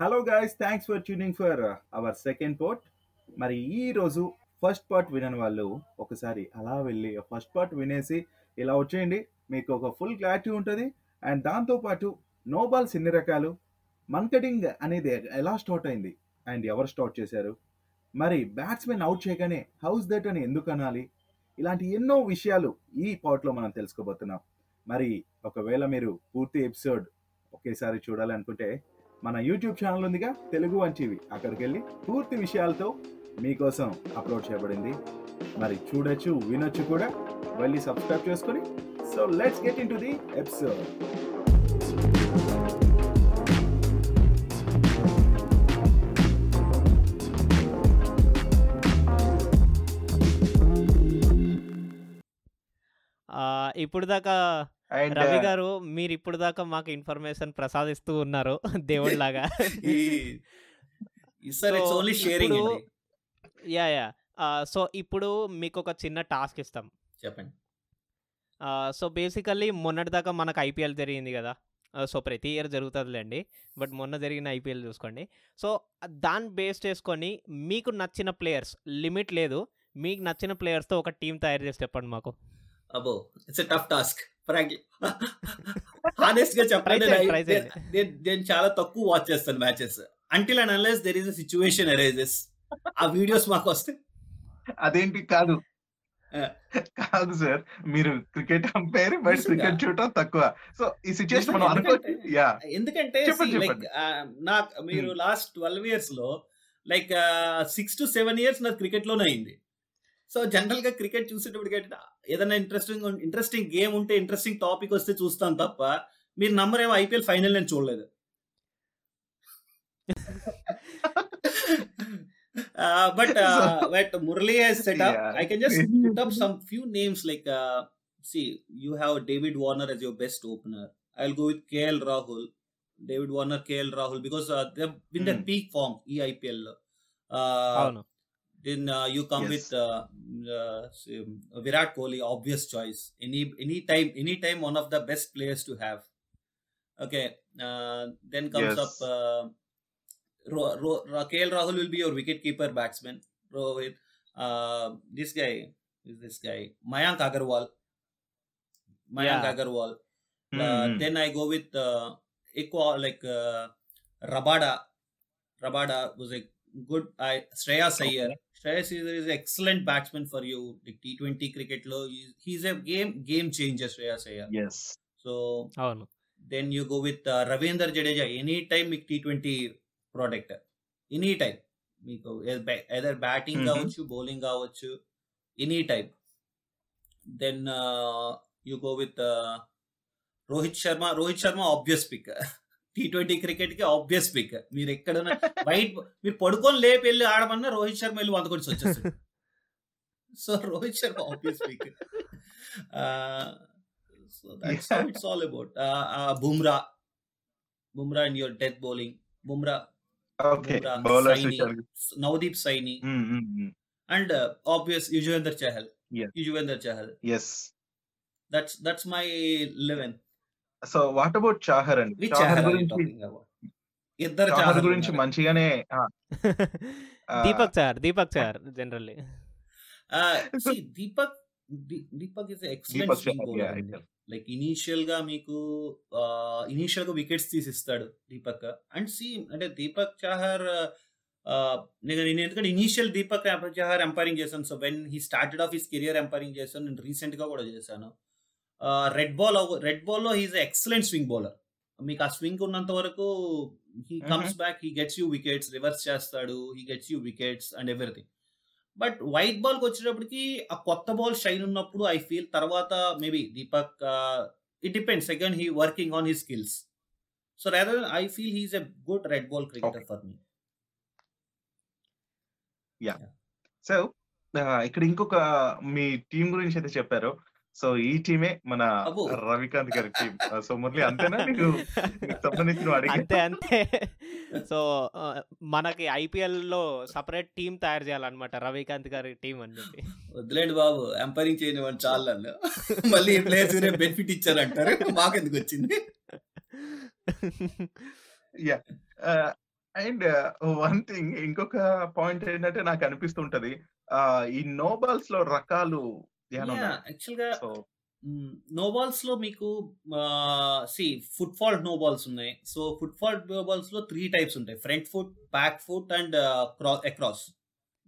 Hello guys thanks for tuning for our second part మరి ఈ రోజు ఫస్ట్ పార్ట్ వినని వాళ్ళు ఒకసారి అలా వెళ్ళి ఫస్ట్ పార్ట్ వినేసి ఇలా వచ్చేయండి. మీకు ఒక ఫుల్ క్లారిటీ ఉంటుంది. అండ్ దాంతోపాటు నోబాల్స్ ఎన్ని రకాలు? మన్కటింగ్ అనేది ఎలా స్టార్ట్ అయింది? అండ్ ఎవరు స్టార్ట్ చేశారు? మరి బ్యాట్స్మెన్ అవుట్ చేయగానే హౌస్ దట్ అని ఎందుకు అనాలి? ఇలాంటి ఎన్నో విషయాలు ఈ పార్ట్లో మనం తెలుసుకోబోతున్నాం. మరి ఒకవేళ మీరు పూర్తి ఎపిసోడ్ ఒకేసారి చూడాలనుకుంటే మన యూట్యూబ్ ఛానల్ ఉందిగా తెలుగు వన్ టీవీ. అక్కడికి వెళ్ళి పూర్తి విషయాలతో మీకోసం అప్లోడ్ చేయబడింది. మరి చూడొచ్చు వినొచ్చు కూడా. వెళ్ళి సబ్స్క్రైబ్ చేసుకొని so let's get into the episode ఇప్పుడు దాకా అండ్ రవి గారు మీరు ఇప్పుడు దాకా మాకు ఇన్ఫర్మేషన్ ప్రసాదిస్తూ ఉన్నారు ఇప్పుడు- అండి. Yeah yeah. సో ఇప్పుడు మీకు ఒక చిన్న టాస్క్ ఇస్తాం. చెప్పండి. సో బేసికల్లీ మొన్నటిదాకా మనకు ఐపీఎల్ జరిగింది కదా. సో ప్రతి ఇయర్ జరుగుతుందిలేండి. బట్ మొన్న జరిగిన ఐపీఎల్ చూసుకోండి. సో దాన్ని బేస్ చేసుకొని మీకు నచ్చిన ప్లేయర్స్ లిమిట్ లేదు. మీకు నచ్చిన ప్లేయర్స్తో ఒక టీం తయారు చేసి చెప్పండి మాకు. అబో ఇట్స్ టఫ్ టాస్క్ ఫ్రాంక్లీ హానెస్ట్గా నేను- చాలా తక్కువ వాచ్ చేస్తాను matches until and unless there is a situation arises ఆ వీడియోస్ మాకు వస్తే అదేంటి? కాదు. కాదు సార్. మీరు క్రికెట్ అంపైర్ బట్? క్రికెట్ చూడటం తక్కువ. సో ఈ సిచ్యువేషన్ మనం ఎందుకంటే- అనుకోవచ్చు. యా ఎందుకంటే లైక్. నాకు మీరు లాస్ట్ ట్వెల్వ్ ఇయర్స్లో like six to seven years నాకు క్రికెట్లోనే అయింది. సో జనరల్గా క్రికెట్ చూసేటప్పుడు ఏదైనా ఇంట్రెస్టింగ్ ఇంట్రెస్టింగ్ గేమ్ ఉంటే ఇంట్రెస్టింగ్ టాపిక్ వస్తే చూస్తాను తప్ప మీరు నంబర్ ఏమో ఐపీఎల్ ఫైనల్ నేను చూడలేదు but but Murali has set up Yeah. i can just put up some few names like uh, see you have david warner as your best opener i'll go with kl rahul david warner kl rahul because uh, they've been their Hmm. peak form ఈ IPL లో uh, అవును then uh, you come Yes. with uh, uh, virat kohli obvious choice any any time any time one of the best players to have okay uh, then comes Yes. up uh, Ro- Ro- Ra- KL Rahul will be your wicket keeper batsman. Rohit, uh, this guy is this guy Mayank Agarwal. Mayank Yeah. Agarwal. Uh, Hmm. then I go with uh, equa like uh, Rabada. Rabada was a good. I Shreya Iyer. Shreya Iyer is an excellent batsman for you. Like T20 cricket low. He's, he's a game game changer. Shreya Iyer. Yes So అవును then you go with uh, Ravindra Jadeja anytime మీకు T twenty product any time మీకు either batting Mhm. కావచ్చు bowling కావచ్చు any time then you go with Rohit Sharma Rohit Sharma obvious pick T twenty క్రికెట్కి obvious pick మీరు ఎక్కడన్నా బయట మీరు పడుకొని లేపి వెళ్ళి ఆడమన్నా రోహిత్ శర్మ వెళ్ళి వంద కొట్టి so Rohit Sharma obvious pick so that's how it's all about Bumrah. Bumrah in your death bowling Bumrah. Okay Bumrah, bowlers Saini. Navdeep Saini. And obvious Yuzvendra Chahal. Yuzvendra Chahal that's that's my eleven so what about Chahar అండి చాహర్ గురించి ఇద్దరు చాహర్ గురించి మంచిగానే Deepak sir Deepak sir generally Deepak Deepak is excellent like ఇనీషియల్గా మీకు ఇనీషియల్గా wickets తీసిస్తాడు Deepak and సి అంటే దీపక్ చాహర్ నేను నేను ఎందుకంటే ఇనీషియల్ దీపక్ చాహర్ ఎంపైరింగ్ చేశాను. So when he started off his career umpiring చేశాను నేను రీసెంట్గా కూడా చేశాను. రెడ్ బాల్ రెడ్ బాల్లో హీస్ ఎక్సలెంట్ స్వింగ్ బౌలర్ మీకు ఆ స్వింగ్ ఉన్నంత వరకు he comes back he gets you wickets reverse చేస్తాడు he gets you wickets and everything but white బాల్కి వచ్చేటప్పటికి ఆ కొత్త బాల్ షైన్ ఉన్నప్పుడు ఐ ఫీల్ తర్వాత maybe Deepak it depends again he working on he skills so rather I feel he's a good red ball cricketer for me so ఇక్కడ ఇంకొక మీ team గురించి అయితే చెప్పారు. సో ఈ టీమే మన. రవికాంత్ గారి టీం సో మురళి అంతేనా నీకు? సంబంధించిన అడిగి అంతే అంతే. సో మనకి ఐపీఎల్లో సపరేట్ టీం తయారు చేయాలన్నమాట రవికాంత్ గారి టీం అని చెప్పి. వదిలేండి బాబు ఎంపైరింగ్ చేయని వాడు చాలా. మళ్ళీ ప్లేయర్స్ బెనిఫిట్ ఇచ్చారంటారు. మాకెందుకు వచ్చింది? యా. అండ్ వన్ థింగ్ ఇంకొక పాయింట్ ఏంటంటే నాకు అనిపిస్తుంటది ఈ నో బాల్స్లో రకాలు ఏమైనా యా. ఉన్నాయా యాక్చువల్గా సో నో బాల్స్లో మీకు C foot fault no balls ఉన్నాయి. సో ఫుట్ ఫాల్ట్ నో బాల్స్లో త్రీ టైప్స్ ఉంటాయి. Front foot back foot and across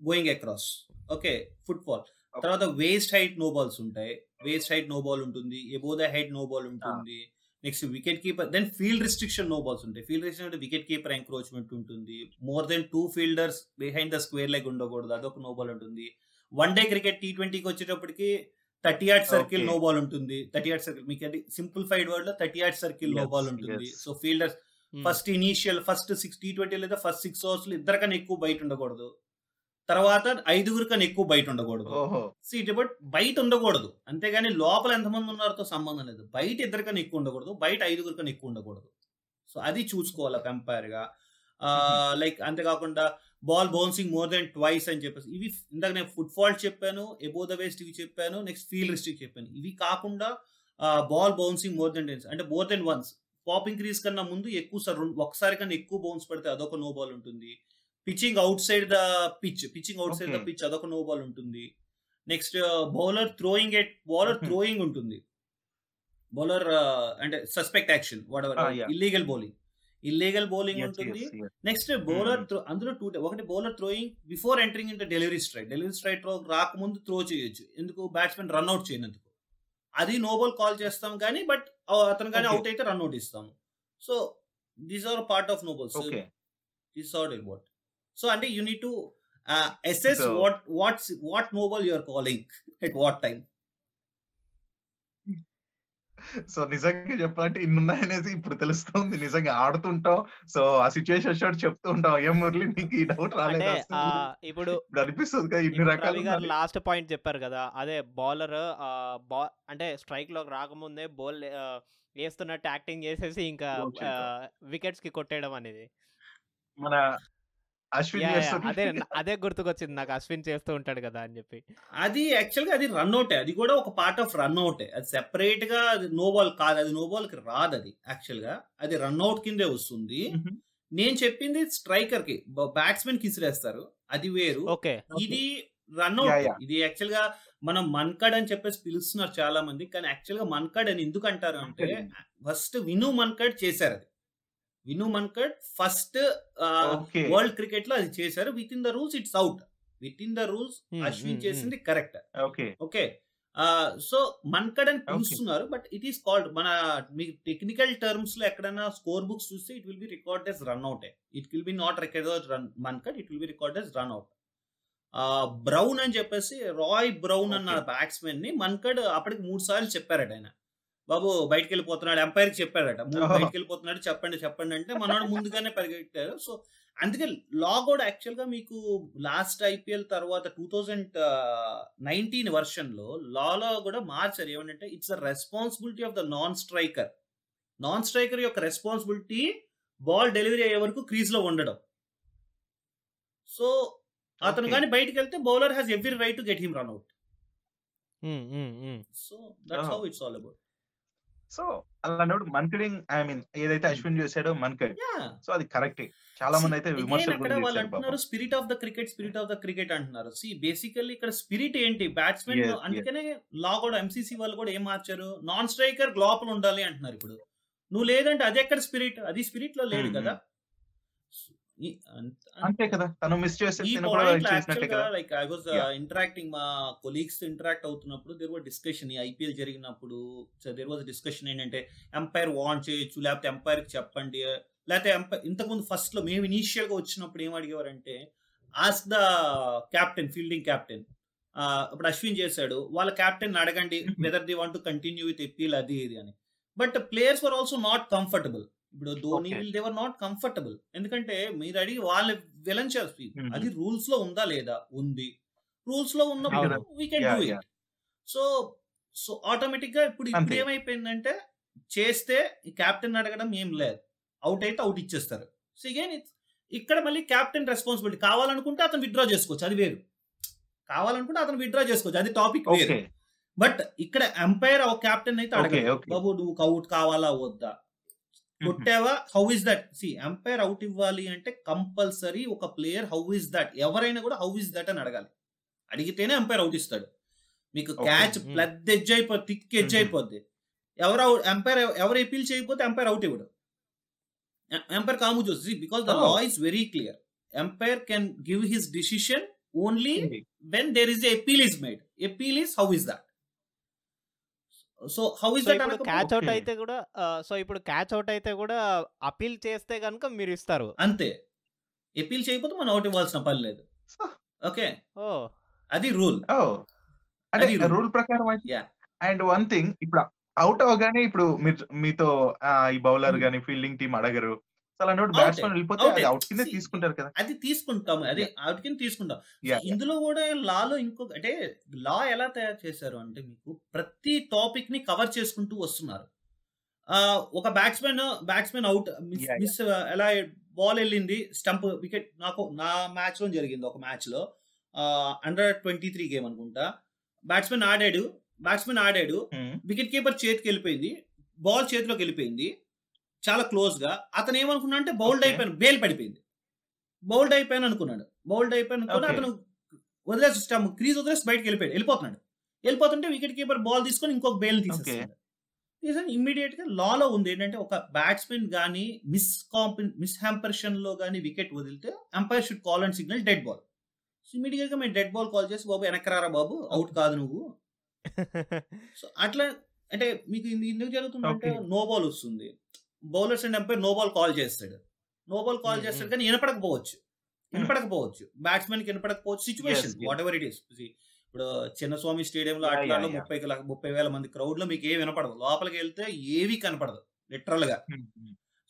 going across okay foot fault తర్వాత వేస్ట్ హైట్ నో బాల్స్ ఉంటాయి. వేస్ట్ హైట్ నో బాల్ ఉంటుంది. Above the height no ball ఉంటుంది. Next wicket keeper then field restriction no balls ఉంటాయి. Field restriction అంటే wicket keeper encroachment ఉంటుంది. More than two fielders behind the square leg ఉండకూడదు. అదొక no ball ఉంటుంది. One day cricket T ట్వంటీకి వచ్చేటప్పటికి thirty yard circle. No ball ఉంటుంది. Thirty yard circle మీకు అది simplified వర్డ్లో thirty yard circle no ball ఉంటుంది. So fielders Hmm. First initial first six T twenty లేదా ఫస్ట్ సిక్స్ ఓవర్స్లో ఇద్దరికన్నా ఎక్కువ బయట ఉండకూడదు. తర్వాత ఐదుగురు కన్నా ఎక్కువ బయట ఉండకూడదు. ఓహో. సీట్ బట్ బయట ఉండకూడదు. అంతేగాని లోపల ఎంతమంది ఉన్నారో సంబంధం లేదు. బయట ఇద్దరికన్నా ఎక్కువ ఉండకూడదు. బయట ఐదుగురు కన్నా ఎక్కువ ఉండకూడదు. సో అది చూసుకోవాలి ఒక ఎంపైర్గా లైక్ అంతేకాకుండా ball bouncing more than twice అని చెప్పేసి. ఇవి ఇందాక నేను ఫుట్ ఫాల్ట్ చెప్పాను ఎబో ద వేస్ట్ ఇవి చెప్పాను నెక్స్ట్ ఫీల్డ్ రిస్ట్రిక్ట్ చెప్పాను. ఇవి కాకుండా ball bouncing more than tense అంటే more than once. Pop in crease కన్నా ముందు ఎక్కువ సార్ ఒకసారి కన్నా ఎక్కువ బౌన్స్ పడితే అదొక నో బాల్ ఉంటుంది. Pitching outside the pitch pitching outside the. Pitch అదొక నో బాల్ ఉంటుంది. Next bowler throwing at bowler. Throwing ఉంటుంది. బౌలర్ అంటే suspect action whatever. Illegal bowling. Illegal bowling ఉంటుంది. నెక్స్ట్ బౌలర్ అందులో టూ ఒకటి bowler throwing before entering into delivery strike delivery strike రాకముందు throw చేయొచ్చు. ఎందుకు? బ్యాట్స్మెన్ రన్అట్ చేయనందుకు. అది నో బాల్ కాల్ చేస్తాం కానీ బట్ అతను కానీ. అవుట్ అయితే రన్అట్ ఇస్తాము. So these are part of no balls okay this are what so అంటే you need to So- what what's what no ball you are calling at what time so నిజంగా చెప్పాలంటే ఇన్ని ఉన్నాయనేసి ఇప్పుడు తెలుస్తుంది నిజంగా ఆడుతుంటాం సో ఆ సిచ్యువేషన్ షాట్ చెప్తూ ఉంటాం ఏం మురళి నీకు ఈ డౌట్ రాలేదు? ఇప్పుడు అనిపిస్తుంది కదా ఇన్ని రకాలు. లాస్ట్ పాయింట్ చెప్పారు కదా అదే బౌలర్ బా అంటే స్ట్రైక్లోకి రాకముందే బౌల్ వేస్తున్నట్టు యాక్టింగ్ చేసేసి ఇంకా. వికెట్స్కి కొట్టేయడం అనేది మన అశ్విన్ అదే అదే గుర్తుకొచ్చింది. నాకు అశ్విన్ చేస్తూ ఉంటాడు కదా అని చెప్పి. అది యాక్చువల్గా అది రన్ అవుటే. అది కూడా ఒక పార్ట్ ఆఫ్ రన్ అవుటే. అది సెపరేట్గా అది నో బాల్ కాదు అది నో బాల్కి రాదు అది యాక్చువల్గా అది రన్ అవుట్ కిందే వస్తుంది. నేను చెప్పింది స్ట్రైకర్కి బ్యాట్స్మెన్కి ఇసిరేస్తారు అది వేరు. ఓకే. ఇది రన్ Yeah, అవుట్. yeah. ఇది యాక్చువల్గా మనం మన్కడ్ అని చెప్పేసి పిలుస్తున్నారు చాలా మంది కానీ యాక్చువల్గా మన్కడ్ అని ఎందుకు అంటారు అంటే ఫస్ట్ విను మన్కడ్ చేశారు అది. విను మన్కడ్ ఫస్ట్. వరల్డ్ క్రికెట్లో అది చేశారు. Within the rules it's out within the rules Hmm, Ashwin hmm, చేసింది correct okay. Okay. So Mankad అని పిలుస్తున్నారు బట్ ఇట్ ఈస్ కాల్డ్ మన మీకు టెక్నికల్ టర్మ్స్లో ఎక్కడైనా స్కోర్ బుక్స్ చూస్తే it will be record as run out it will be not record run Mankad it will be record as run out brown అని చెప్పేసి Roy brown అన్న. బ్యాట్స్మెన్ని మన్కడ్ అప్పటికి మూడు సార్లు చెప్పారట ఆయన. బాబు బయటకు వెళ్ళిపోతున్నాడు ఎంపైర్ చెప్పారట "మూడు Oh. బయటకు వెళ్ళిపోతున్నాడు చెప్పండి చెప్పండి అంటే మనోడు ముందుగానే పరిగెట్టారు సో అందుకే లా కూడా యాక్చువల్గా మీకు లాస్ట్ ఐపీఎల్ తర్వాత టూ థౌజండ్ నైన్టీన్ వర్షన్లో లాలో కూడా మార్చారు ఏమంటే it's the responsibility of the non striker non striker యొక్క రెస్పాన్సిబిలిటీ బాల్ డెలివరీ అయ్యే వరకు క్రీజ్లో ఉండడం సో అతను. కానీ బయటికి వెళ్తే bowler has every right to get him run out. So that's. How it's all about so అలాంటప్పుడు మన్కడింగ్ ఐ మీన్ ఏదైతే అశ్విన్ చేశాడో మన్కడ్ సో అది కరెక్టే. చాలా మంది అయితే విమర్శలు అంటున్నారు. Spirit of the cricket spirit of the cricket అంటున్నారు. సి బేసికల్లీ ఇక్కడ స్పిరిట్ ఏంటి? బ్యాట్స్మెన్. అందుకనే లా కూడా ఎంసీసీ వాళ్ళు కూడా ఏం మార్చారు? నాన్ స్ట్రైకర్ లోపల ఉండాలి అంటున్నారు ఇప్పుడు. నువ్వు లేదంటే అది ఎక్కడ స్పిరిట్ అది స్పిరిట్లో లేదు Hmm, కదా? ఈ- అంత- కదా. తను miss like I was. Interacting మా కొలీగ్స్ ఇంటరాక్ట్ అవుతున్నప్పుడు దేర్ వాజ్ డిస్కషన్ ఈ ఐపీఎల్ జరిగినప్పుడు దేర్ వాజ్ డిస్కషన్ ఏంటంటే ఎంపైర్ వాన్ చేయొచ్చు లేకపోతే ఎంపైర్కి చెప్పండి లేకపోతే ఎంపైర్ ఇంతకుముందు ఫస్ట్లో మేము ఇనీషియల్గా వచ్చినప్పుడు ఏం అడిగేవారంటే ask the captain fielding captain ఇప్పుడు అశ్విన్ చేశాడు వాళ్ళ క్యాప్టెన్ అడగండి. Whether they want to continue with appeal అది ఇది అని. But players were also not comfortable ఇప్పుడు Dhoni. Will they were not comfortable ఎందుకంటే మీరు అడిగి వాళ్ళు విలంచారు Mhm. అది రూల్స్లో ఉందా లేదా? ఉంది. రూల్స్లో ఉన్నప్పుడు. We can do. It so so ఆటోమేటిక్గా ఇప్పుడు ఇప్పుడు. ఏమైపోయిందంటే చేస్తే కెప్టెన్ అడగడం ఏం లేదు. అవుట్ అయితే అవుట్ ఇచ్చేస్తారు. సో ఇగైన్ ఇక్కడ మళ్ళీ కెప్టెన్ రెస్పాన్సిబిలిటీ కావాలనుకుంటే అతను విత్డ్రా చేసుకోవచ్చు. అది వేరు. కావాలనుకుంటే అతను విత్డ్రా చేసుకోవచ్చు. అది టాపిక్ వేరు. బట్ ఇక్కడ ఎంపైర్ కెప్టెన్ అయితే అడగదు. బాబు నువ్వు అవుట్ కావాలా వద్దా? కొట్టావా? హౌ ఇస్ దట్ సి ఎంపైర్ అవుట్ ఇవ్వాలి అంటే కంపల్సరీ ఒక ప్లేయర్ హౌ ఇస్ దట్ ఎవరైనా కూడా హౌ ఇస్ దట్ అని అడగాలి. అడిగితేనే ఎంపైర్ అవుట్ ఇస్తాడు. మీకు. Catch Hmm. ప్లడ్ ఎడ్జ్ అయిపోద్ది థిక్ ఎడ్జ్ Mhm. అయిపోద్ది. ఎవరు ఎంపైర్ ఎవరు ఎపీల్ చేయకపోతే ఎంపైర్ అవుట్ ఇవ్వడు. ఎంపైర్ కాము చూసి. Because the. Law is very clear umpire can give his decision only when there is appeal is made appeal is how is that so how is that catch out. అయితే కూడా so ఇప్పుడు catch out అయితే కూడా appeal చేస్తే కనుక మీరు ఇస్తారు అంతే. ఎపీల్ చేయకపోతే మనం అవుట్ ఇవ్వాల్సిన పని లేదు. ఓకే. ఓ. అది రూల్. ఓ. అంటే. రూల్. ప్రకారం. అండ్ వన్ థింగ్ ఇప్పుడు అవుట్ అవగానే ఇప్పుడు మీరు మీతో ఈ బౌలర్. గానీ ఫీల్డింగ్ టీం అడగరు. బ్యాట్స్మెన్. వెళ్ళిపోతే అది. అవుట్ కింద తీసుకుంటారు కదా. అది తీసుకుంటాం. అదే అవుట్ కింద తీసుకుంటాం. ఇందులో కూడా లాలో ఇంకొక అంటే లా ఎలా తయారు చేశారు అంటే మీకు ప్రతి టాపిక్ని కవర్ చేసుకుంటూ వస్తున్నారు. ఆ, ఒక బ్యాట్స్మెన్ బ్యాట్స్మెన్ అవుట్ మిస్ ఎలా బాల్ వెళ్ళింది స్టంప్ వికెట్ నాకు నా మ్యాచ్లో జరిగింది ఒక మ్యాచ్లో అండర్ ట్వంటీ త్రీ గేమ్ అనుకుంటా. బ్యాట్స్మెన్ ఆడాడు బ్యాట్స్మెన్ ఆడాడు. Hmm. వికెట్ కీపర్ చేతికి వెళ్ళిపోయింది బాల్ చేతిలోకి వెళ్ళిపోయింది. చాలా క్లోజ్గా అతను ఏమనుకున్నా అంటే బౌల్డ్. అయిపోయాను బేల్ పడిపోయింది. బౌల్డ్ అయిపోయాను అనుకున్నాడు. బౌల్డ్ అయిపోయాను అనుకుని. అతను వదిలేసి క్రీజ్ వదిలేసి బయటకు వెళ్ళిపోయాడు. వెళ్ళిపోతున్నాడు. వెళ్ళిపోతుంటే వికెట్ కీపర్ బాల్ తీసుకొని ఇంకొక బేల్ తీసేస్తాడు తీసేసి ఇమ్మీడియట్గా లాలో ఉంది. ఏంటంటే ఒక బ్యాట్స్మెన్ గానీ మిస్ కాంపిన్ మిస్ హ్యాంపర్షన్లో గానీ వికెట్ వదిలితే umpire should call and signal dead ball. So ఇమీడియట్గా మేము డెడ్ బాల్ కాల్ చేసి బాబు వెనకరారా బాబు? అవుట్ కాదు నువ్వు. సో అట్లా అంటే మీకు ఇది ఎందుకు జరుగుతుందంటే. నో బాల్ వస్తుంది. Bowlers and umpire no ball call చేస్తాడు నో బాల్ కాల్ చేస్తాడు. కానీ వినపడకపోవచ్చు వినపడకపోవచ్చు బ్యాట్స్మెన్కి వినపడకపోవచ్చు situation. Whatever it is ఇప్పుడు చిన్నస్వామి స్టేడియంలో అట్లాలో yeah. ముప్పై ముప్పై వేల మంది క్రౌడ్లో మీకు ఏం వినపడదు లోపలికి వెళ్తే ఏవి కనపడదు లిటరల్గా.